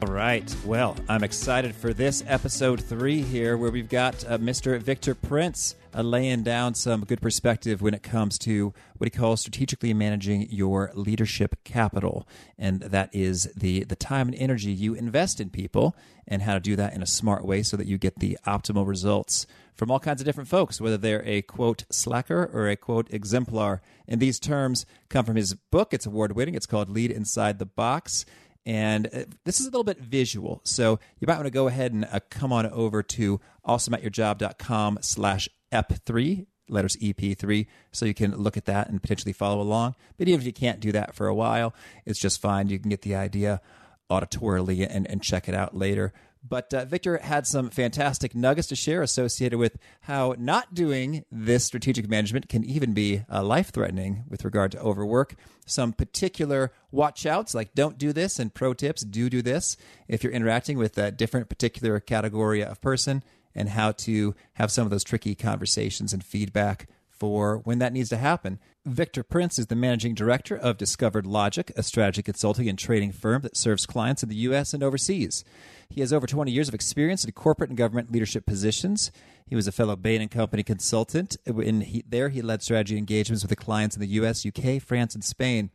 All right. Well, I'm excited for this episode three here, where we've got uh, Mr. Victor Prince uh, laying down some good perspective when it comes to what he calls strategically managing your leadership capital, and that is the the time and energy you invest in people, and how to do that in a smart way so that you get the optimal results from all kinds of different folks, whether they're a quote slacker or a quote exemplar. And these terms come from his book. It's award winning. It's called Lead Inside the Box. And uh, this is a little bit visual. So you might want to go ahead and uh, come on over to awesomeatyourjob.com slash EP3, letters EP3, so you can look at that and potentially follow along. But even if you can't do that for a while, it's just fine. You can get the idea auditorily and, and check it out later. But uh, Victor had some fantastic nuggets to share associated with how not doing this strategic management can even be uh, life threatening with regard to overwork. Some particular watch outs, like don't do this, and pro tips do do this if you're interacting with a different particular category of person, and how to have some of those tricky conversations and feedback for when that needs to happen. Victor Prince is the managing director of DiscoveredLOGIC, a strategy consulting and trading firm that serves clients in the U.S. and overseas. He has over 20 years of experience in corporate and government leadership positions. He was a fellow Bain and Company consultant. In he, there, he led strategy engagements with the clients in the U.S., UK, France, and Spain.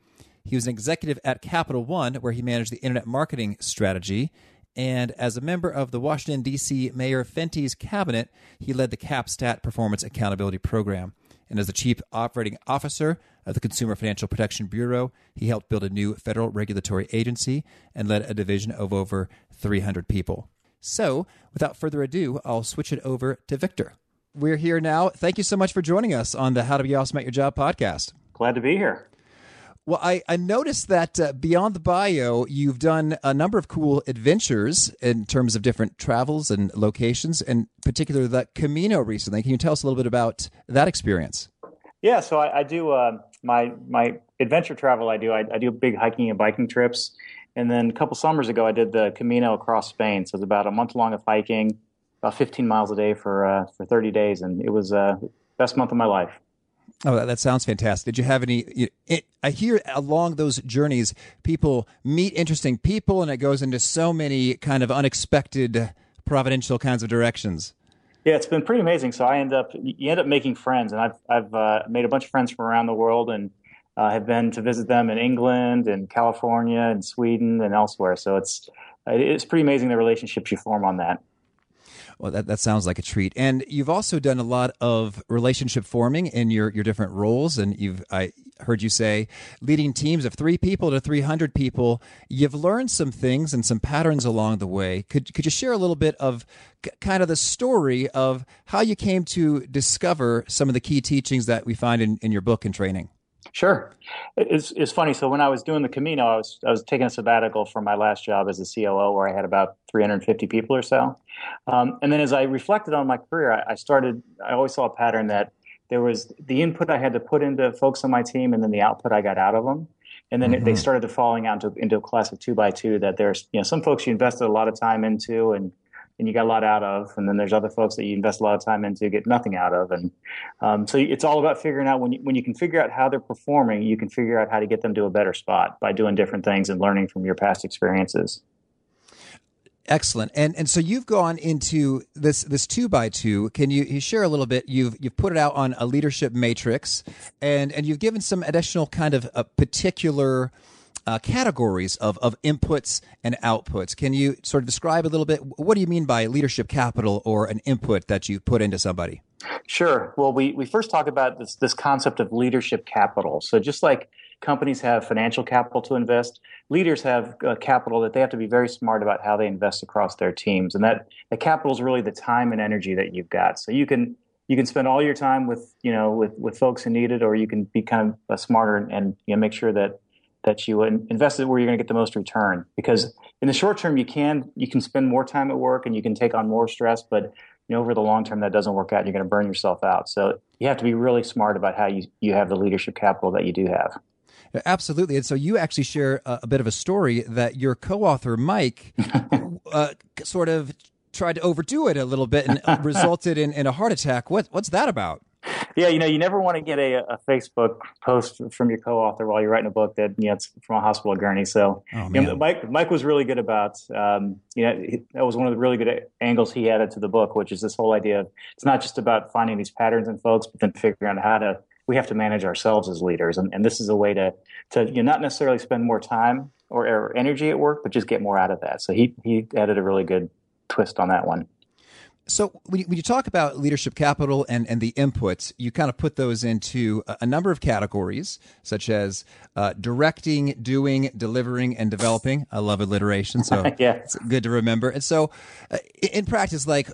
He was an executive at Capital One, where he managed the internet marketing strategy. And as a member of the Washington, D.C. Mayor Fenty's cabinet, he led the CapStat Performance Accountability Program and as the chief operating officer of the Consumer Financial Protection Bureau, he helped build a new federal regulatory agency and led a division of over 300 people. So, without further ado, I'll switch it over to Victor. We're here now. Thank you so much for joining us on the How to Be Awesome at Your Job podcast. Glad to be here. Well, I, I noticed that uh, beyond the bio, you've done a number of cool adventures in terms of different travels and locations, and particularly the Camino recently. Can you tell us a little bit about that experience? Yeah, so I, I do uh, my my adventure travel. I do I, I, do big hiking and biking trips, and then a couple summers ago, I did the Camino across Spain. So it's about a month long of hiking, about 15 miles a day for uh, for 30 days, and it was uh, best month of my life. Oh, that sounds fantastic. Did you have any? It, I hear along those journeys, people meet interesting people, and it goes into so many kind of unexpected, providential kinds of directions. Yeah, it's been pretty amazing. So I end up, you end up making friends, and I've I've uh, made a bunch of friends from around the world, and uh, have been to visit them in England, and California, and Sweden, and elsewhere. So it's it's pretty amazing the relationships you form on that. Well, that, that sounds like a treat. And you've also done a lot of relationship forming in your, your different roles. And you've, I heard you say, leading teams of three people to 300 people. You've learned some things and some patterns along the way. Could, could you share a little bit of kind of the story of how you came to discover some of the key teachings that we find in, in your book and training? Sure. It's, it's funny. So when I was doing the Camino, I was I was taking a sabbatical from my last job as a COO, where I had about 350 people or so. Um, and then as I reflected on my career, I, I, started. I always saw a pattern that there was the input I had to put into folks on my team, and then the output I got out of them. And then mm-hmm. they started to falling out into, into a class of two by two. That there's you know some folks you invested a lot of time into, and and you got a lot out of, and then there's other folks that you invest a lot of time into, get nothing out of, and um, so it's all about figuring out when you, when you can figure out how they're performing, you can figure out how to get them to a better spot by doing different things and learning from your past experiences. Excellent, and and so you've gone into this this two by two. Can you, you share a little bit? You've you've put it out on a leadership matrix, and and you've given some additional kind of a particular uh, categories of, of inputs and outputs. Can you sort of describe a little bit? What do you mean by leadership capital or an input that you put into somebody? Sure. Well, we, we first talk about this, this concept of leadership capital. So just like companies have financial capital to invest, leaders have uh, capital that they have to be very smart about how they invest across their teams. And that the capital is really the time and energy that you've got. So you can you can spend all your time with you know with, with folks who need it, or you can be kind of smarter and, and you know, make sure that that you invest it where you're going to get the most return. Because in the short term, you can you can spend more time at work and you can take on more stress, but you know over the long term that doesn't work out. You're going to burn yourself out. So you have to be really smart about how you you have the leadership capital that you do have. Absolutely. And so you actually share a, a bit of a story that your co-author Mike uh, sort of tried to overdo it a little bit and resulted in, in a heart attack. What what's that about? Yeah, you know, you never want to get a, a Facebook post from your co-author while you're writing a book that you know it's from a hospital gurney. So, oh, you know, Mike Mike was really good about um, you know he, that was one of the really good angles he added to the book, which is this whole idea of it's not just about finding these patterns in folks, but then figuring out how to we have to manage ourselves as leaders, and, and this is a way to to you know, not necessarily spend more time or, or energy at work, but just get more out of that. So he he added a really good twist on that one. So when you, when you, talk about leadership capital and, and the inputs, you kind of put those into a, a number of categories, such as uh, directing, doing, delivering, and developing. I love alliteration, so yeah. it's good to remember. And so, uh, in practice, like,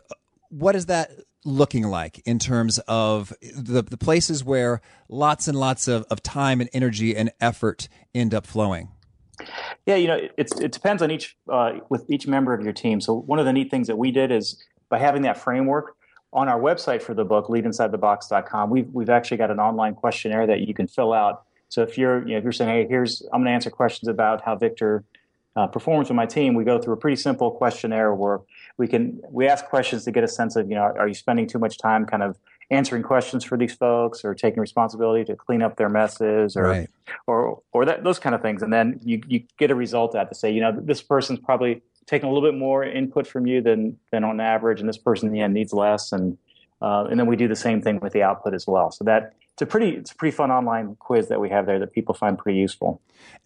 what is that looking like in terms of the, the places where lots and lots of, of time and energy and effort end up flowing? Yeah, you know, it's it depends on each uh, with each member of your team. So one of the neat things that we did is by having that framework on our website for the book, leadinsidethebox.com, we've we've actually got an online questionnaire that you can fill out. So if you're you know, if you're saying, hey, here's I'm going to answer questions about how Victor uh, performs with my team, we go through a pretty simple questionnaire where we can we ask questions to get a sense of you know are you spending too much time kind of answering questions for these folks or taking responsibility to clean up their messes or right. or or that, those kind of things and then you you get a result out to say you know this person's probably taking a little bit more input from you than than on average, and this person in the end needs less. And uh, and then we do the same thing with the output as well. So that it's a pretty it's a pretty fun online quiz that we have there that people find pretty useful.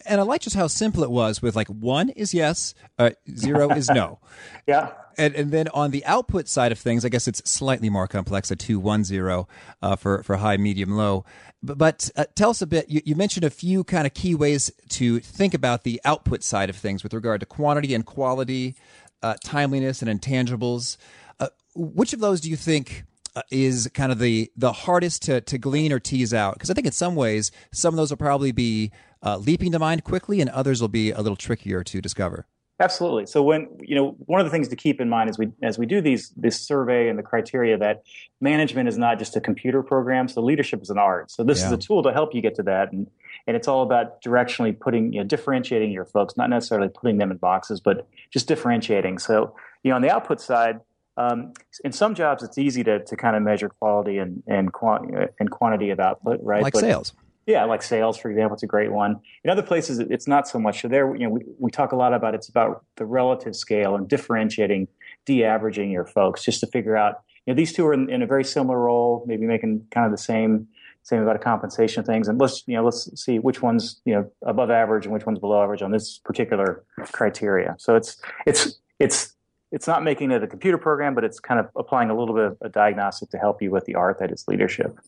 And I like just how simple it was with like one is yes, uh, zero is no. yeah. And, and then on the output side of things, I guess it's slightly more complex, a two one zero uh, for for high, medium, low. But, but uh, tell us a bit. You, you, mentioned a few kind of key ways to think about the output side of things with regard to quantity and quality, uh, timeliness and intangibles. Uh, which of those do you think is kind of the the hardest to to glean or tease out? Because I think in some ways, some of those will probably be uh, leaping to mind quickly, and others will be a little trickier to discover. Absolutely. So when you know one of the things to keep in mind as we as we do these this survey and the criteria that management is not just a computer program. So leadership is an art. So this yeah. is a tool to help you get to that, and and it's all about directionally putting you know, differentiating your folks, not necessarily putting them in boxes, but just differentiating. So you know on the output side. Um, in some jobs, it's easy to, to kind of measure quality and and, and quantity of output, right? Like but, sales. Yeah, like sales, for example, it's a great one. In other places, it's not so much. So there, you know, we, we talk a lot about it's about the relative scale and differentiating, de-averaging your folks, just to figure out. You know, these two are in, in a very similar role, maybe making kind of the same same about a compensation things, and let's you know let's see which one's you know above average and which one's below average on this particular criteria. So it's it's it's it's not making it a computer program, but it's kind of applying a little bit of a diagnostic to help you with the art that is leadership.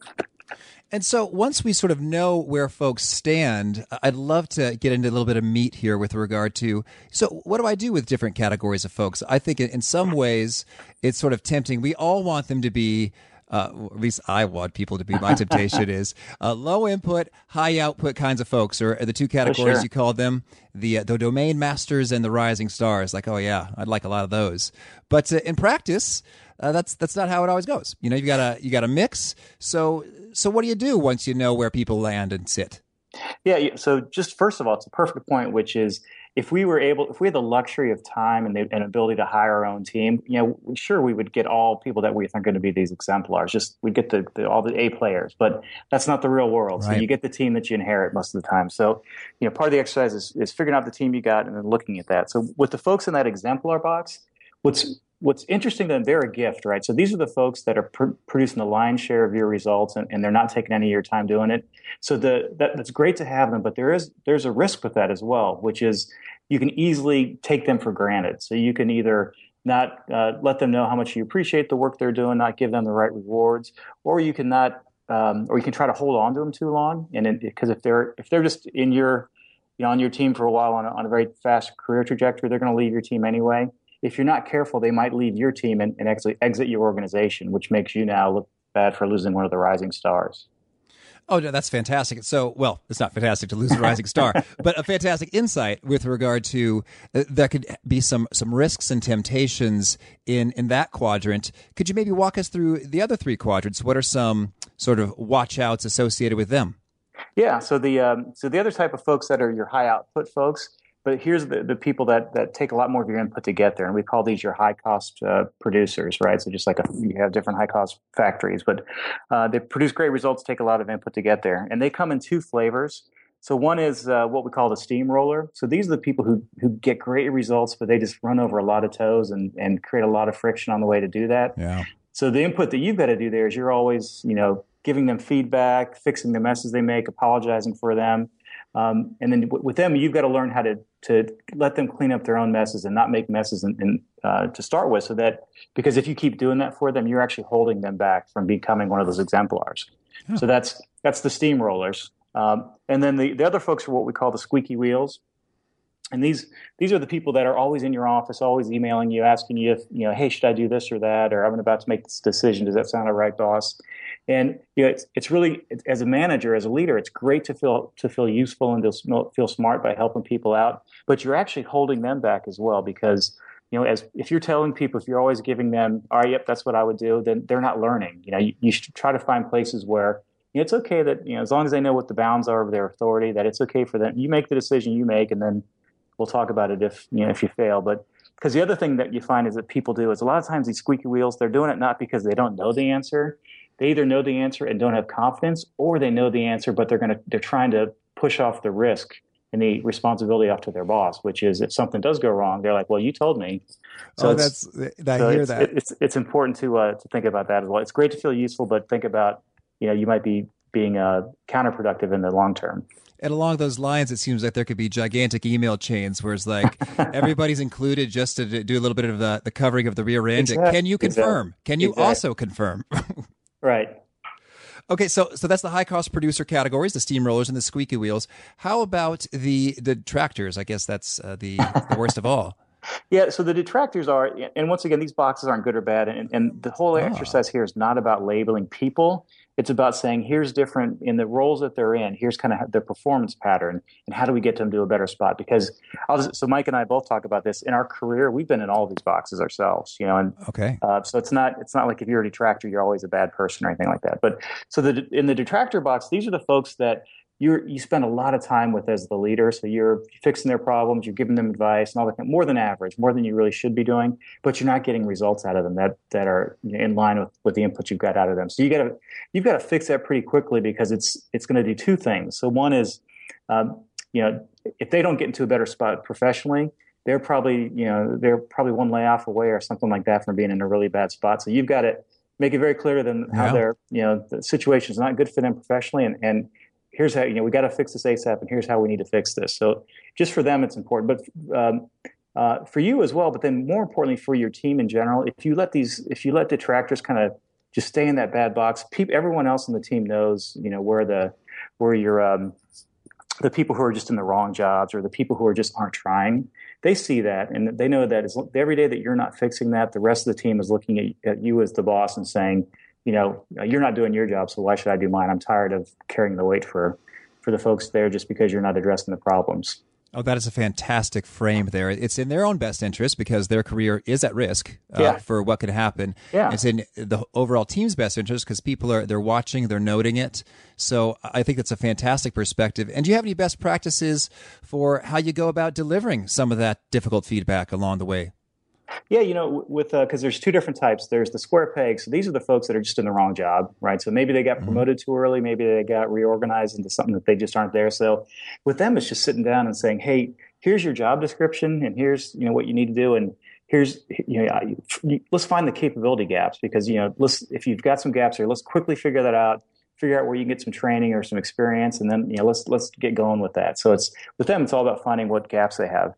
And so once we sort of know where folks stand, I'd love to get into a little bit of meat here with regard to so what do I do with different categories of folks? I think in some ways it's sort of tempting. We all want them to be uh, at least I want people to be. My temptation is uh, low input, high output kinds of folks, or the two categories sure. you called them the uh, the domain masters and the rising stars. Like, oh yeah, I'd like a lot of those. But uh, in practice, uh, that's that's not how it always goes. You know, you got a you got a mix. So so what do you do once you know where people land and sit? Yeah. So just first of all, it's a perfect point, which is if we were able, if we had the luxury of time and the and ability to hire our own team, you know, sure we would get all people that we think are going to be these exemplars. Just we'd get the, the, all the A players, but that's not the real world. Right. So you get the team that you inherit most of the time. So you know, part of the exercise is, is figuring out the team you got and then looking at that. So with the folks in that exemplar box, what's what's interesting then they're a gift right? So these are the folks that are pr- producing the lion's share of your results and, and, they're not taking any of your time doing it. So the that, that's great to have them but there is there's a risk with that as well which is you can easily take them for granted. So you can either not uh, let them know how much you appreciate the work they're doing not give them the right rewards or you can not um, or you can try to hold on to them too long and because if they're if they're just in your you know on your team for a while on a, on a very fast career trajectory they're going to leave your team anyway if you're not careful, they might leave your team and, and actually exit your organization, which makes you now look bad for losing one of the rising stars. Oh, no, that's fantastic. So, well, it's not fantastic to lose a rising star, but a fantastic insight with regard to uh, there could be some some risks and temptations in in that quadrant. Could you maybe walk us through the other three quadrants? What are some sort of watch outs associated with them? Yeah. So the um, so the other type of folks that are your high output folks, but here's the, the people that, that take a lot more of your input to get there, and we call these your high cost uh, producers, right? So just like a, you have different high cost factories, but uh, they produce great results, take a lot of input to get there, and they come in two flavors. So one is uh, what we call the steamroller. So these are the people who who get great results, but they just run over a lot of toes and and create a lot of friction on the way to do that. Yeah. So the input that you've got to do there is you're always, you know, giving them feedback, fixing the messes they make, apologizing for them. Um, and then w- with them, you've got to learn how to to let them clean up their own messes and not make messes in, in, uh, to start with. So that because if you keep doing that for them, you're actually holding them back from becoming one of those exemplars. Oh. So that's that's the steamrollers. Um, and then the, the other folks are what we call the squeaky wheels. And these these are the people that are always in your office, always emailing you, asking you if you know, hey, should I do this or that, or I'm about to make this decision. Does that sound all right, boss? And you know, it's it's really as a manager, as a leader, it's great to feel to feel useful and to feel smart by helping people out. But you're actually holding them back as well because you know, as if you're telling people, if you're always giving them, all right, yep, that's what I would do, then they're not learning. You know, you, you should try to find places where it's okay that you know as long as they know what the bounds are of their authority, that it's okay for them. You make the decision you make, and then we'll talk about it if you know if you fail. But because the other thing that you find is that people do is a lot of times these squeaky wheels they're doing it not because they don't know the answer. They either know the answer and don't have confidence, or they know the answer but they're gonna they're trying to push off the risk and the responsibility off to their boss, which is if something does go wrong, they're like, "Well, you told me." So oh, that's I so hear it's, that. It's it's important to uh, to think about that as well. It's great to feel useful, but think about you know you might be being uh, counterproductive in the long term. And along those lines, it seems like there could be gigantic email chains where it's like everybody's included just to do a little bit of the, the covering of the rear end. Exactly. Can you confirm? Exactly. Can you exactly. also confirm? right. Okay, so so that's the high cost producer categories, the steamrollers and the squeaky wheels. How about the the tractors? I guess that's uh, the the worst of all. Yeah, so the detractors are, and once again, these boxes aren't good or bad, and, and the whole oh. exercise here is not about labeling people. It's about saying here's different in the roles that they're in. Here's kind of their performance pattern, and how do we get them to a better spot? Because just, so Mike and I both talk about this in our career. We've been in all these boxes ourselves, you know. And okay, uh, so it's not it's not like if you're a detractor, you're always a bad person or anything like that. But so the in the detractor box, these are the folks that you you spend a lot of time with as the leader. So you're fixing their problems, you're giving them advice, and all that. More than average, more than you really should be doing, but you're not getting results out of them that that are in line with, with the input you've got out of them. So you got to you've got to fix that pretty quickly because it's it's going to do two things. So one is, um, you know, if they don't get into a better spot professionally, they're probably you know they're probably one layoff away or something like that from being in a really bad spot. So you've got to make it very clear to them how yeah. their you know the situation is not good for them professionally and and here's how you know we got to fix this ASAP, and here's how we need to fix this. So just for them, it's important, but um, uh, for you as well. But then more importantly, for your team in general, if you let these, if you let detractors kind of just stay in that bad box, everyone else in the team knows, you know, where the where your um, the people who are just in the wrong jobs or the people who are just aren't trying. They see that and they know that every day that you're not fixing that, the rest of the team is looking at, at you as the boss and saying, you know, you're not doing your job, so why should I do mine? I'm tired of carrying the weight for for the folks there just because you're not addressing the problems. Oh, that is a fantastic frame there. It's in their own best interest because their career is at risk uh, yeah. for what could happen. Yeah. It's in the overall team's best interest because people are they're watching, they're noting it. So I think that's a fantastic perspective. And do you have any best practices for how you go about delivering some of that difficult feedback along the way? Yeah, you know, with because uh, there's two different types. There's the square peg. So these are the folks that are just in the wrong job, right? So maybe they got mm-hmm. promoted too early. Maybe they got reorganized into something that they just aren't there. So with them, it's just sitting down and saying, "Hey, here's your job description, and here's you know what you need to do, and here's you know let's find the capability gaps because you know let's if you've got some gaps here, let's quickly figure that out." figure out where you can get some training or some experience and then you know let's let's get going with that so it's with them it's all about finding what gaps they have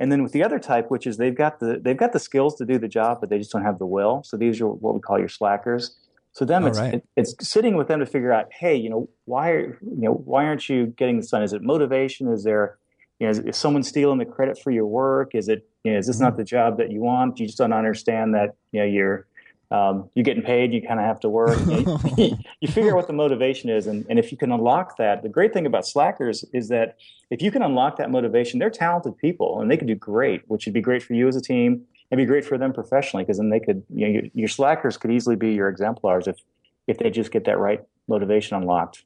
and then with the other type, which is they've got the they've got the skills to do the job, but they just don't have the will. So these are what we call your slackers. So them, it's, right. it, it's sitting with them to figure out, hey, you know, why you know why aren't you getting this done? Is it motivation? Is there you know, is, is someone stealing the credit for your work? Is it you know, is this mm-hmm. not the job that you want? You just don't understand that you know you're um, you're getting paid, you kind of have to work. You, you, figure out what the motivation is, and, and if you can unlock that, the great thing about slackers is that if you can unlock that motivation, they're talented people and they can do great, which would be great for you as a team and be great for them professionally because then they could, you know, your, your slackers could easily be your exemplars if if they just get that right motivation unlocked.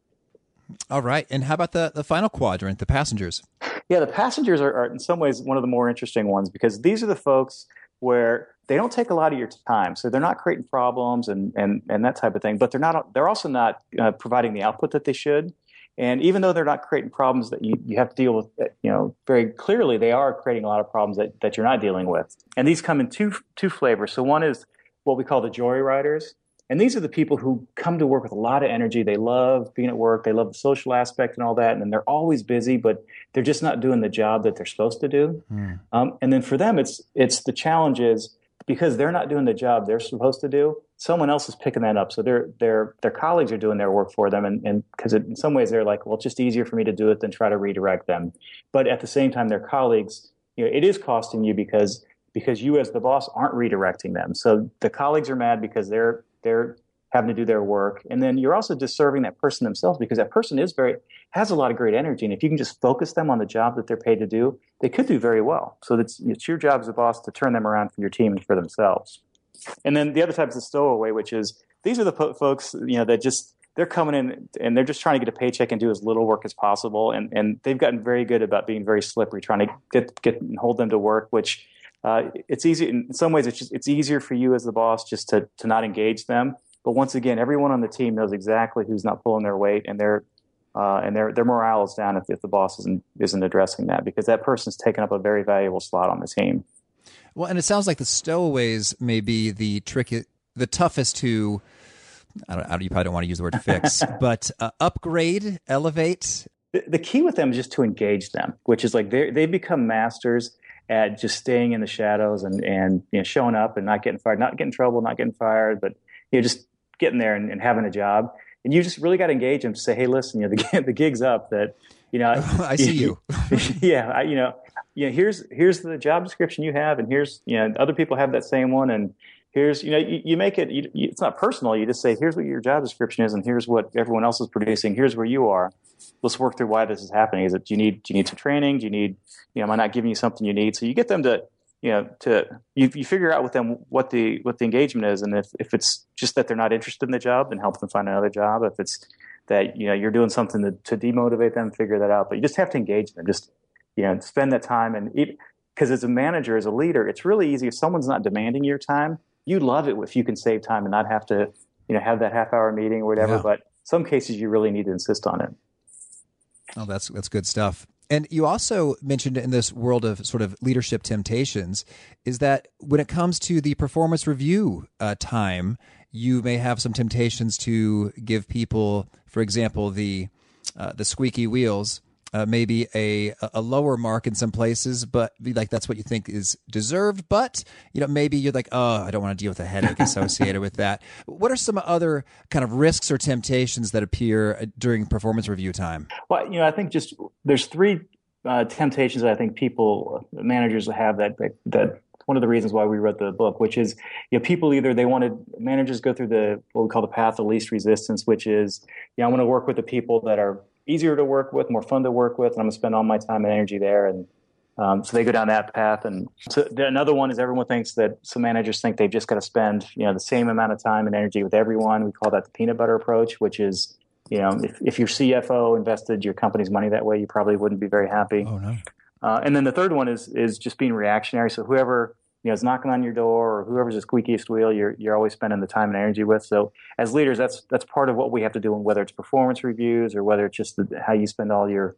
All right. And how about the, the final quadrant, the passengers? Yeah, the passengers are, are in some ways one of the more interesting ones because these are the folks where they don't take a lot of your time. So they're not creating problems and, and, and that type of thing, but they're not, they're also not uh, providing the output that they should. And even though they're not creating problems that you, you have to deal with, you know, very clearly, they are creating a lot of problems that, that you're not dealing with. And these come in two, two flavors. So one is what we call the joy riders. And these are the people who come to work with a lot of energy. They love being at work. They love the social aspect and all that. And they're always busy, but they're just not doing the job that they're supposed to do. Mm. Um, and then for them, it's it's the challenge is because they're not doing the job they're supposed to do. Someone else is picking that up. So their their their colleagues are doing their work for them. And because in some ways they're like, well, it's just easier for me to do it than try to redirect them. But at the same time, their colleagues, you know, it is costing you because because you as the boss aren't redirecting them. So the colleagues are mad because they're they're having to do their work. And then you're also just serving that person themselves because that person is very has a lot of great energy. And if you can just focus them on the job that they're paid to do, they could do very well. So it's, it's your job as a boss to turn them around for your team and for themselves. And then the other type is the stowaway, which is these are the po- folks you know that just they're coming in and they're just trying to get a paycheck and do as little work as possible. And and they've gotten very good about being very slippery, trying to get get and hold them to work, which uh, it's easy in some ways. It's just it's easier for you as the boss just to to not engage them. But once again, everyone on the team knows exactly who's not pulling their weight, and their uh, and their their morale is down if, if the boss isn't isn't addressing that because that person's taken up a very valuable slot on the team. Well, and it sounds like the stowaways may be the tricky, the toughest to. I don't, you probably don't want to use the word fix, but uh, upgrade, elevate. The, the key with them is just to engage them, which is like they they become masters at just staying in the shadows and and you know showing up and not getting fired, not getting trouble, not getting fired, but you know just getting there and, and having a job. And you just really got to engage them to say, hey, listen, you know the the gig's up. That you know I see you. yeah, I, you know, you know here's here's the job description you have, and here's you know other people have that same one, and here's you know you, you make it you, you, it's not personal. You just say here's what your job description is, and here's what everyone else is producing. Here's where you are let's work through why this is happening. Is it do you need do you need some training? Do you need you know am I not giving you something you need? So you get them to you know to you, you figure out with them what the what the engagement is, and if if it's just that they're not interested in the job, then help them find another job. If it's that you know you're doing something to, to demotivate them, figure that out. But you just have to engage them. Just you know spend that time and because as a manager, as a leader, it's really easy if someone's not demanding your time. You love it if you can save time and not have to you know have that half hour meeting or whatever. Yeah. But some cases you really need to insist on it. Oh, that's that's good stuff. And you also mentioned in this world of sort of leadership temptations is that when it comes to the performance review uh, time, you may have some temptations to give people, for example, the uh, the squeaky wheels uh, maybe a a lower mark in some places, but like that's what you think is deserved. But you know, maybe you're like, oh, I don't want to deal with a headache associated with that. What are some other kind of risks or temptations that appear uh, during performance review time? Well, you know, I think just there's three uh, temptations that I think people managers have that that one of the reasons why we wrote the book, which is you know people either they wanted managers go through the what we call the path of least resistance, which is you know I want to work with the people that are easier to work with, more fun to work with, and I'm going to spend all my time and energy there. And um, so they go down that path. And so another one is everyone thinks that some managers think they've just got to spend you know the same amount of time and energy with everyone. We call that the peanut butter approach, which is you know if, if your CFO invested your company's money that way, you probably wouldn't be very happy. Oh no. Uh, and then the third one is is just being reactionary. So whoever you know is knocking on your door or whoever's the squeakiest wheel, you're you're always spending the time and energy with. So as leaders, that's that's part of what we have to do, whether it's performance reviews or whether it's just the, how you spend all your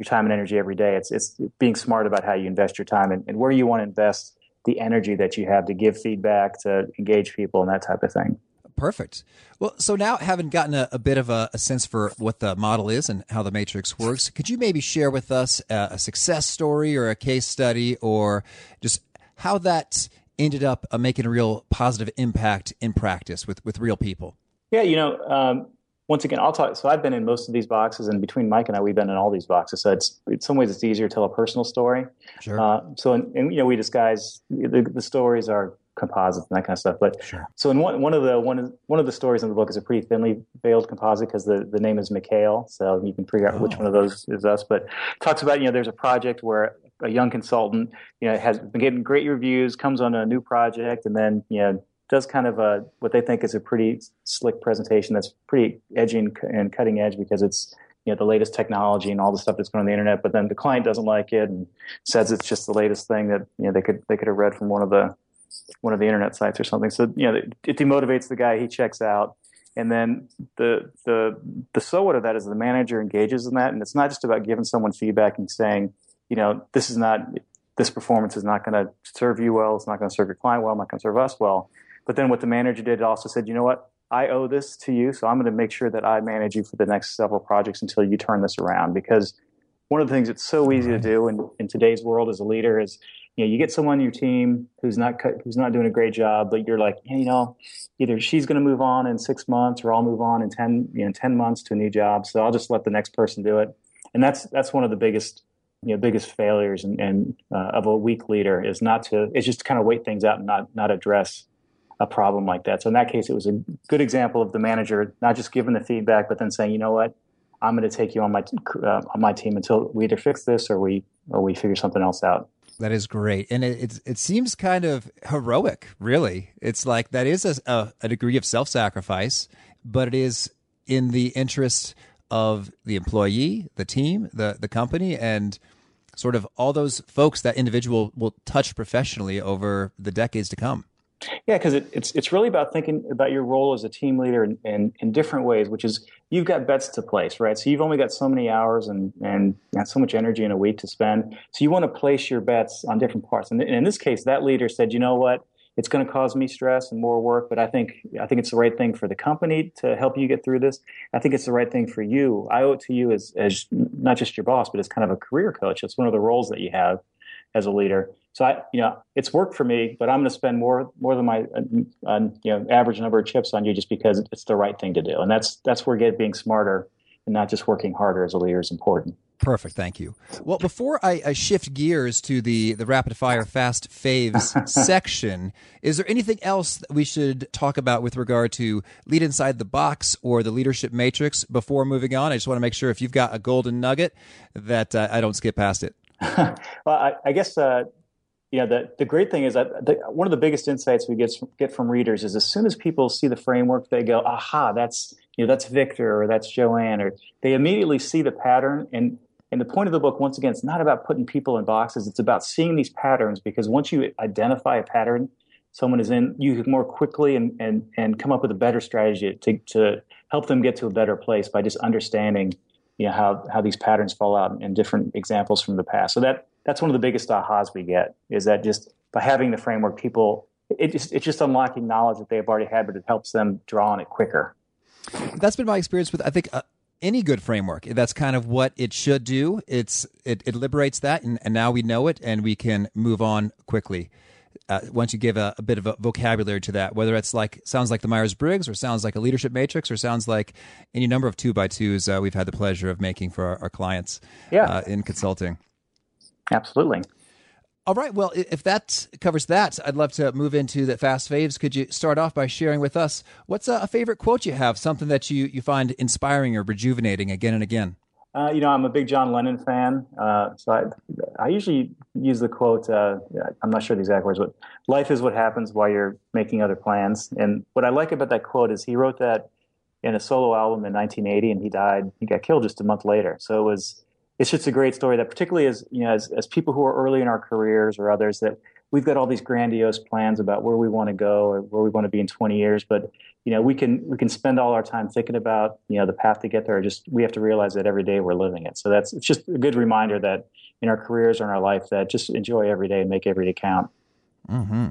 your time and energy every day. It's it's being smart about how you invest your time and, and where you want to invest the energy that you have to give feedback, to engage people, and that type of thing. Perfect. Well, so now having gotten a, a bit of a, a, sense for what the model is and how the matrix works, could you maybe share with us a, a success story or a case study or just how that ended up uh, making a real positive impact in practice with, with real people. Yeah, you know, um, once again, I'll talk. So I've been in most of these boxes, and between Mike and I, we've been in all these boxes. So it's in some ways it's easier to tell a personal story. Sure. Uh, so and, you know, we disguise the, the stories are composites and that kind of stuff. But sure. so in one one of the one one of the stories in the book is a pretty thinly veiled composite because the, the name is Mikhail, so you can figure out oh. which one of those is us. But talks about you know there's a project where a young consultant, you know, has been getting great reviews, comes on a new project, and then you know does kind of a what they think is a pretty slick presentation that's pretty edgy and, and cutting edge because it's you know the latest technology and all the stuff that's going on the internet, but then the client doesn't like it and says it's just the latest thing that you know they could they could have read from one of the one of the internet sites or something. So you know it, demotivates the guy. He checks out, and then the the the so what of that is the manager engages in that, and it's not just about giving someone feedback and saying, you know, this is not this performance is not going to serve you well. It's not going to serve your client well. Not going to serve us well. But then what the manager did also said, you know what? I owe this to you, so I'm going to make sure that I manage you for the next several projects until you turn this around. Because one of the things that's so easy to do in, in today's world as a leader is, you know, you get someone on your team who's not who's not doing a great job, but you're like, hey, you know, either she's going to move on in six months, or I'll move on in ten, you know, ten months to a new job. So I'll just let the next person do it. And that's that's one of the biggest you know biggest failures and, and uh, of a weak leader is not to is just to kind of wait things out and not not address a problem like that. So in that case, it was a good example of the manager not just giving the feedback, but then saying, you know what, I'm going to take you on my uh, on my team until we either fix this or we or we figure something else out. That is great, and it it, it seems kind of heroic. Really, it's like that is a, a, a degree of self sacrifice, but it is in the interest of the employee, the team, the the company, and sort of all those folks that individual will touch professionally over the decades to come. Yeah, because it, it's it's really about thinking about your role as a team leader in, in, in, different ways, which is you've got bets to place, right? So you've only got so many hours and and so much energy in a week to spend. So you want to place your bets on different parts. And in this case, that leader said, you know what? It's going to cause me stress and more work, but I think I think it's the right thing for the company to help you get through this. I think it's the right thing for you. I owe it to you as as not just your boss, but as kind of a career coach. It's one of the roles that you have as a leader. So I, you know, it's worked for me, but I'm going to spend more more than my, uh, you know, average number of chips on you just because it's the right thing to do. And that's that's where get being smarter and not just working harder as a leader is important. Perfect, thank you. Well, before I, I, shift gears to the the rapid fire fast faves section, is there anything else that we should talk about with regard to lead inside the box or the leadership matrix before moving on? I just want to make sure if you've got a golden nugget that uh, I don't skip past it. well, I, I guess uh, you know the the great thing is that the, one of the biggest insights we get get from readers is as soon as people see the framework, they go, "Aha, that's you know that's Victor or that's Joanne," or they immediately see the pattern. And and the point of the book, once again, it's not about putting people in boxes. It's about seeing these patterns because once you identify a pattern someone is in, you can more quickly and and and come up with a better strategy to to help them get to a better place by just understanding you know how how these patterns fall out in different examples from the past. So that that's one of the biggest ahas we get is that just by having the framework, people it just, it's just unlocking knowledge that they've already had, but it helps them draw on it quicker. That's been my experience with I think uh, any good framework. That's kind of what it should do. It's it, it liberates that, and, and now we know it, and we can move on quickly. Uh, once you give a, a, bit of a vocabulary to that, whether it's like sounds like the Myers Briggs, or sounds like a leadership matrix, or sounds like any number of two by twos uh, we've had the pleasure of making for our, our clients yeah. Uh, in consulting. Absolutely. All right. Well, if that covers that, I'd love to move into the fast faves. Could you start off by sharing with us what's a, favorite quote you have, something that you, you find inspiring or rejuvenating again and again? Uh, you know, I'm a big John Lennon fan, uh, so I, I usually use the quote. Uh, I'm not sure the exact words, but "Life is what happens while you're making other plans." And what I like about that quote is he wrote that in a solo album in 1980, and he died. He got killed just a month later. So it was it's just a great story that particularly as you know as, as people who are early in our careers or others that we've got all these grandiose plans about where we want to go or where we want to be in 20 years but you know we can we can spend all our time thinking about you know the path to get there. Just we have to realize that every day we're living it. So that's it's just a good reminder that in our careers or in our life that just enjoy every day and make every day count. Mm-hmm.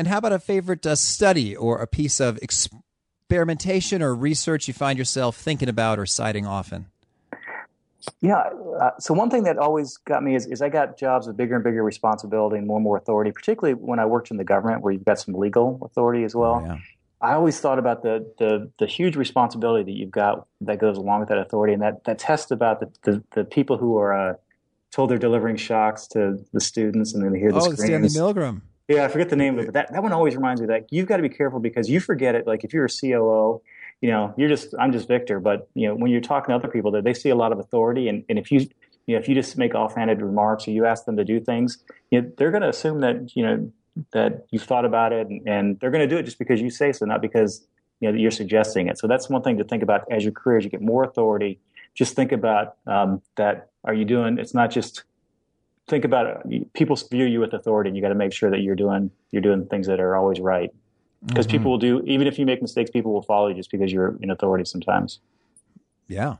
and how about a favorite uh, study or a piece of experimentation or research you find yourself thinking about or citing often yeah. Uh, so one thing that always got me is, is I got jobs with bigger and bigger responsibility and more and more authority, particularly when I worked in the government where you've got some legal authority as well. Oh, yeah. I always thought about the, the, the huge responsibility that you've got that goes along with that authority, and that, that test about the, the, the people who are uh, told they're delivering shocks to the students, and then they hear the oh, screams. Stanley Milgram. Yeah, I forget the name of it, but that, that one always reminds me that you've got to be careful because you forget it. Like if you're a COO you know, you're just I'm just Victor, but you know, when you're talking to other people, that they see a lot of authority, and, and if you you know if you just make offhanded remarks or you ask them to do things, you know, they're going to assume that you know that you've thought about it, and, and they're going to do it just because you say so, not because you know that you're suggesting it. So that's one thing to think about as your career. As you get more authority, just think about um, that. Are you doing? It's not just think about it. People view you with authority, and you got to make sure that you're doing you're doing things that are always right. Because mm-hmm. people will do, even if you make mistakes, people will follow you just because you're in authority sometimes. Yeah.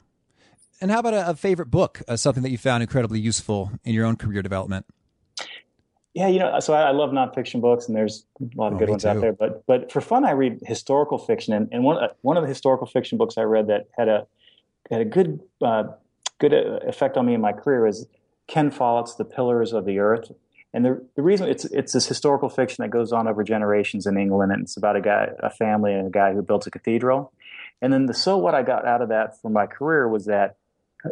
And how about a, a favorite book, uh, something that you found incredibly useful in your own career development? Yeah, you know, so I, I love nonfiction books, and there's a lot of oh, good ones too. out there. But but for fun, I read historical fiction, and, and one uh, one of the historical fiction books I read that had a had a good uh, good uh, effect on me in my career is Ken Follett's The Pillars of the Earth. And the, the reason it's it's this historical fiction that goes on over generations in England, and it's about a guy, a family, and a guy who built a cathedral. And then the so what I got out of that for my career was that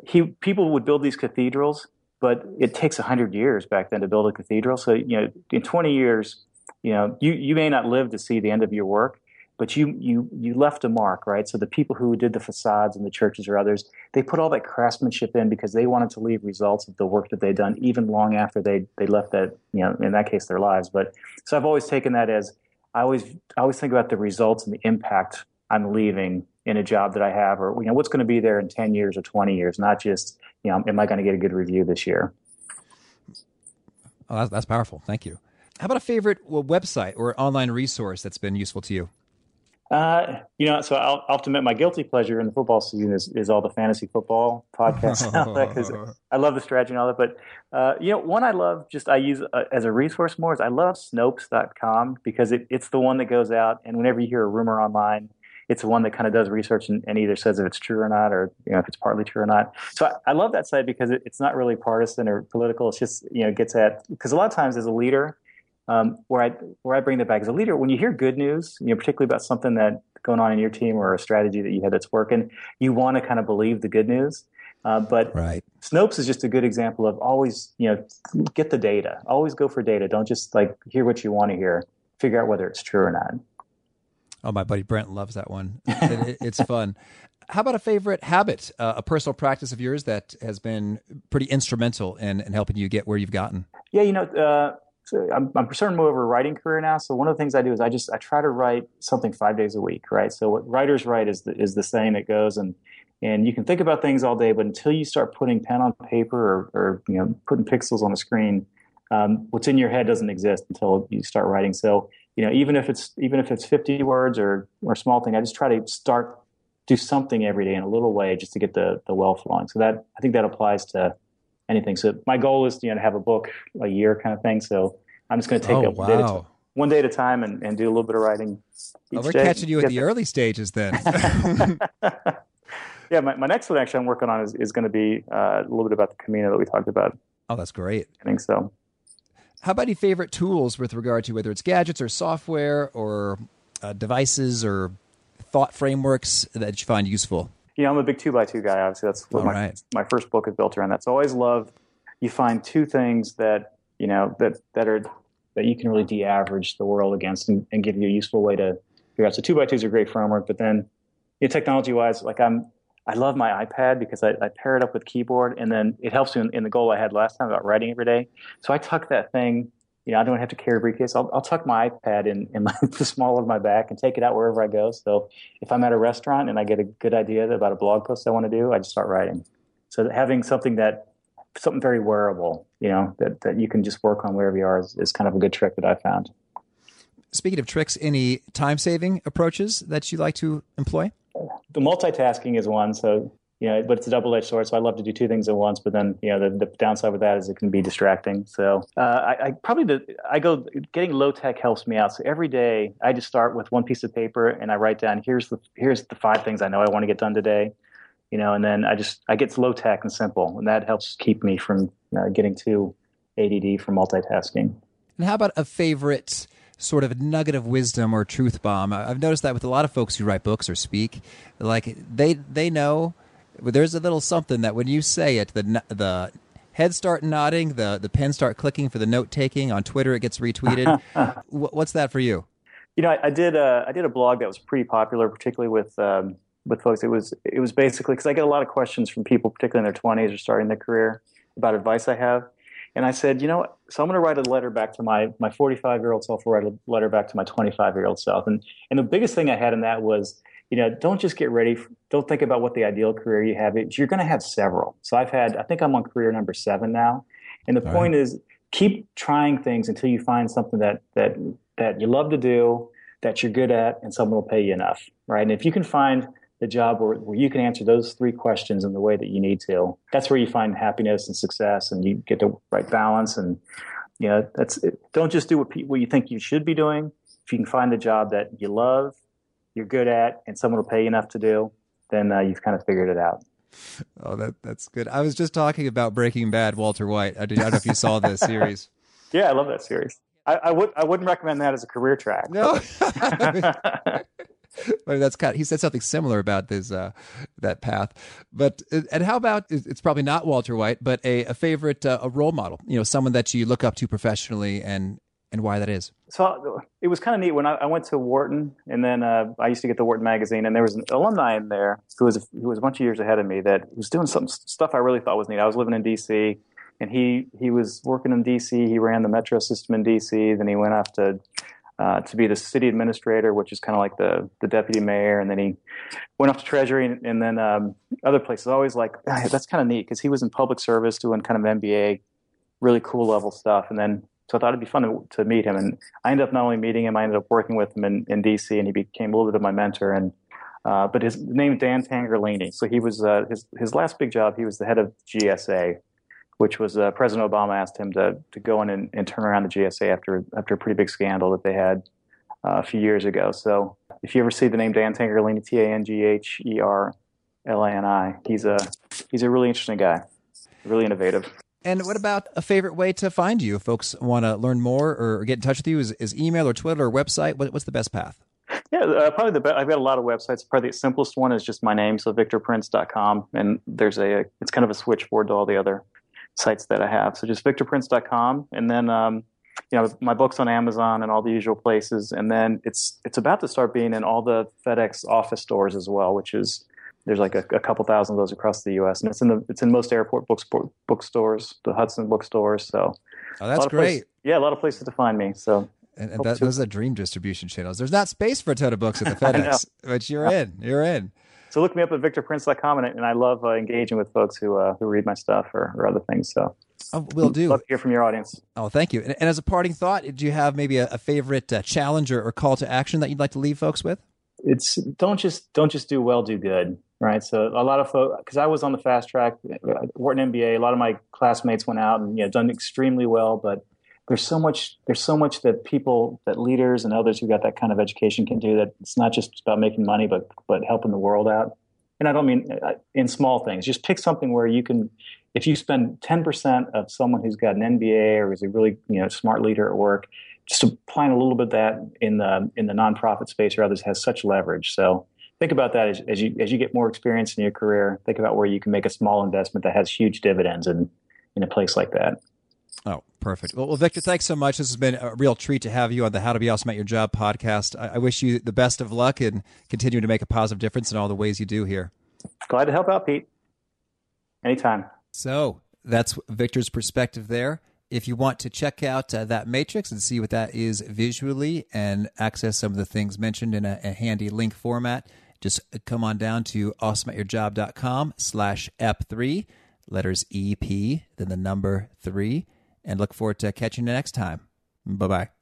he people would build these cathedrals, but it takes hundred years back then to build a cathedral. So you know, in twenty years, you know, you you may not live to see the end of your work, but you you you left a mark, right? So the people who did the facades and the churches or others, they put all that craftsmanship in because they wanted to leave results of the work that they'd done even long after they they left that, you know, in that case their lives. But so I've always taken that as I always I always think about the results and the impact I'm leaving in a job that I have, or you know, what's going to be there in ten years or twenty years, not just you know, am I going to get a good review this year? Oh, that's, that's powerful. Thank you. How about a favorite website or online resource that's been useful to you? Uh, you know, so I'll, I'll admit my guilty pleasure in the football season is, is all the fantasy football podcasts because I love the strategy and all that. But, uh, you know, one I love just I use uh, as a resource more is I love Snopes.com because it, it's the one that goes out and whenever you hear a rumor online, it's the one that kind of does research and, and, either says if it's true or not, or you know if it's partly true or not. So I, I love that site because it, it's not really partisan or political. It's just you know gets at because a lot of times as a leader, um, where I where I bring that back as a leader, when you hear good news, you know particularly about something that going on in your team or a strategy that you had that's working, you want to kind of believe the good news. Uh, but right. Snopes is just a good example of always, you know, get the data. Always go for data. Don't just like hear what you want to hear. Figure out whether it's true or not. Oh, my buddy Brent loves that one. it, it's fun. How about a favorite habit, uh, a personal practice of yours that has been pretty instrumental in, in helping you get where you've gotten? Yeah, you know, uh, so I'm, I'm more of a writing career now. So one of the things I do is I just I try to write something five days a week, right? So what writers write is the, is the saying that goes, and and you can think about things all day, but until you start putting pen on paper or, or you know putting pixels on a screen, um, what's in your head doesn't exist until you start writing. So you know, even if it's even if it's 50 words or or small thing, I just try to start do something every day in a little way just to get the the well flowing. So that I think that applies to anything. So my goal is you know to have a book a year kind of thing. So I'm just going to take oh, it wow. day to, one day at a time and, and do a little bit of writing. Well, we're day. catching you at the early stages then. yeah, my, my next one actually I'm working on is, is going to be uh, a little bit about the Camino that we talked about. Oh, that's great. I think so. How about any favorite tools with regard to whether it's gadgets or software or uh, devices or thought frameworks that you find useful? Yeah, I'm a big two by two guy. Obviously, that's what my, right. my first book is built around. That. So I always love you find two things that you know that that are that you can really de-average the world against and, and give you a useful way to figure out. So two by two is a great framework, but then you know, technology wise, like I'm I love my iPad because I, I, pair it up with keyboard, and then it helps me in, in, the goal I had last time about writing every day. So I tuck that thing. You know, I don't have to carry a briefcase. I'll, I'll tuck my iPad in, in my, the small of my back and take it out wherever I go. So if I'm at a restaurant and I get a good idea about a blog post I want to do, I just start writing. So having something that something very wearable, you know, that, that you can just work on wherever you are is, is kind of a good trick that I found. Speaking of tricks, any time saving approaches that you like to employ? the multitasking is one. So you know, but it's a double-edged sword. So I love to do two things at once. But then, you know, the, the downside with that is it can be distracting. So uh, I, I, probably the I go getting low tech helps me out. So every day I just start with one piece of paper and I write down here's the here's the five things I know I want to get done today. You know, and then I just I get low tech and simple, and that helps keep me from uh, getting too ADD from multitasking. And how about a favorite? sort of nugget of wisdom or truth bomb. I've noticed that with a lot of folks who write books or speak, like they they know there's a little something that when you say it, the the heads start nodding, the the pen start clicking for the note taking on Twitter. It gets retweeted. What's that for you? You know, I, I did a I did a blog that was pretty popular, particularly with. Um, with folks, it was it was basically because I get a lot of questions from people, particularly in their twenties or starting their career, about advice I have, and I said, you know, so I'm going to write a letter back to my my 45 year old self. Write a letter back to my 25 year old self. And and the biggest thing I had in that was, you know, don't just get ready. Don't think about what the ideal career you have. Is. You're going to have several. So I've had, I think I'm on career number seven now. And the All point right. is keep trying things until you find something that, that, that you love to do, that you're good at, and someone will pay you enough. Right. And if you can find the job where, where you can answer those three questions in the way that you need to, that's where you find happiness and success and you get the right balance. And, you know, that's, don't just do what, pe- what you think you should be doing. If you can find a job that you love you're good at and someone will pay you enough to do, then uh, you've kind of figured it out. Oh, that that's good. I was just talking about Breaking Bad, Walter White. I, don't know if you saw the series. Yeah, I love that series. I, I, would I wouldn't recommend that as a career track. No. that's kind. Of, he said something similar about this uh, that path. But and how about it's probably not Walter White, but a, a favorite uh, a role model. You know, someone that you look up to professionally and and why that is. So it was kind of neat when I, I went to Wharton, and then uh, I used to get the Wharton magazine, and there was an alumni in there who was who was a bunch of years ahead of me that was doing some stuff I really thought was neat. I was living in D.C. and he he was working in D.C. He ran the metro system in D.C. Then he went off to uh, to be the city administrator, which is kind of like the the deputy mayor, and then he went off to Treasury, and, and then um, other places. Always like that's kind of neat because he was in public service doing kind of MBA, really cool level stuff, and then so I thought it'd be fun to, to, meet him. And I ended up not only meeting him, I ended up working with him in, in DC, and he became a little bit of my mentor. And uh, but his name Dan Tangherlini. So he was uh, his his last big job. He was the head of GSA, which was uh, President Obama asked him to to go in and, and, turn around the GSA after after a pretty big scandal that they had uh, a few years ago. So if you ever see the name Dan Tangherlini, T A N G H E R L A N I, he's a he's a really interesting guy, really innovative. And what about a favorite way to find you? If folks want to learn more or get in touch with you, is, is email or Twitter or website? What, what's the best path? Yeah, uh, probably the best. I've got a lot of websites. Probably the simplest one is just my name, so victorprince.com. And there's a, it's kind of a switchboard to all the other sites that I have. So just victorprince.com. And then, um, you know, my book's on Amazon and all the usual places. And then it's, it's about to start being in all the FedEx office stores as well, which is there's like a, a, couple thousand of those across the U.S. and it's in the it's in most airport bookstores, the Hudson bookstores. So, oh, that's great. yeah, a lot of places to find me. So, and, and that, those are dream distribution channels. There's not space for a ton of books at the FedEx, but you're in. You're in. So look me up at victorprince.com, and, and I love uh, engaging with folks who uh, who read my stuff or, or other things. So. Oh, we'll do. Love to hear from your audience. Oh, thank you. And, and as a parting thought, do you have maybe a, a favorite uh, challenge or, or call to action that you'd like to leave folks with? It's don't just don't just do well, do good right? So a lot of folks, because I was on the fast track, Wharton MBA, a lot of my classmates went out and you know done extremely well, but there's so much there's so much that people that leaders and others who got that kind of education can do that it's not just about making money but but helping the world out and i don't mean uh, in small things just pick something where you can if you spend 10% of someone who's got an mba or is a really you know smart leader at work just applying a little bit of that in the in the nonprofit space or others has such leverage so think about that as, as, you as you get more experience in your career. Think about where you can make a small investment that has huge dividends in in a place like that. Oh, perfect. Well, well, Victor, thanks so much. This has been a real treat to have you on the How to Be Awesome at Your Job podcast. I, I wish you the best of luck and continue to make a positive difference in all the ways you do here. Glad to help out, Pete. Anytime. So that's Victor's perspective there. If you want to check out uh, that matrix and see what that is visually and access some of the things mentioned in a, a handy link format, just come on down to awesomeatyourjob.com slash ep3, letters EP, then the number three, and look forward to catching you next time. Bye bye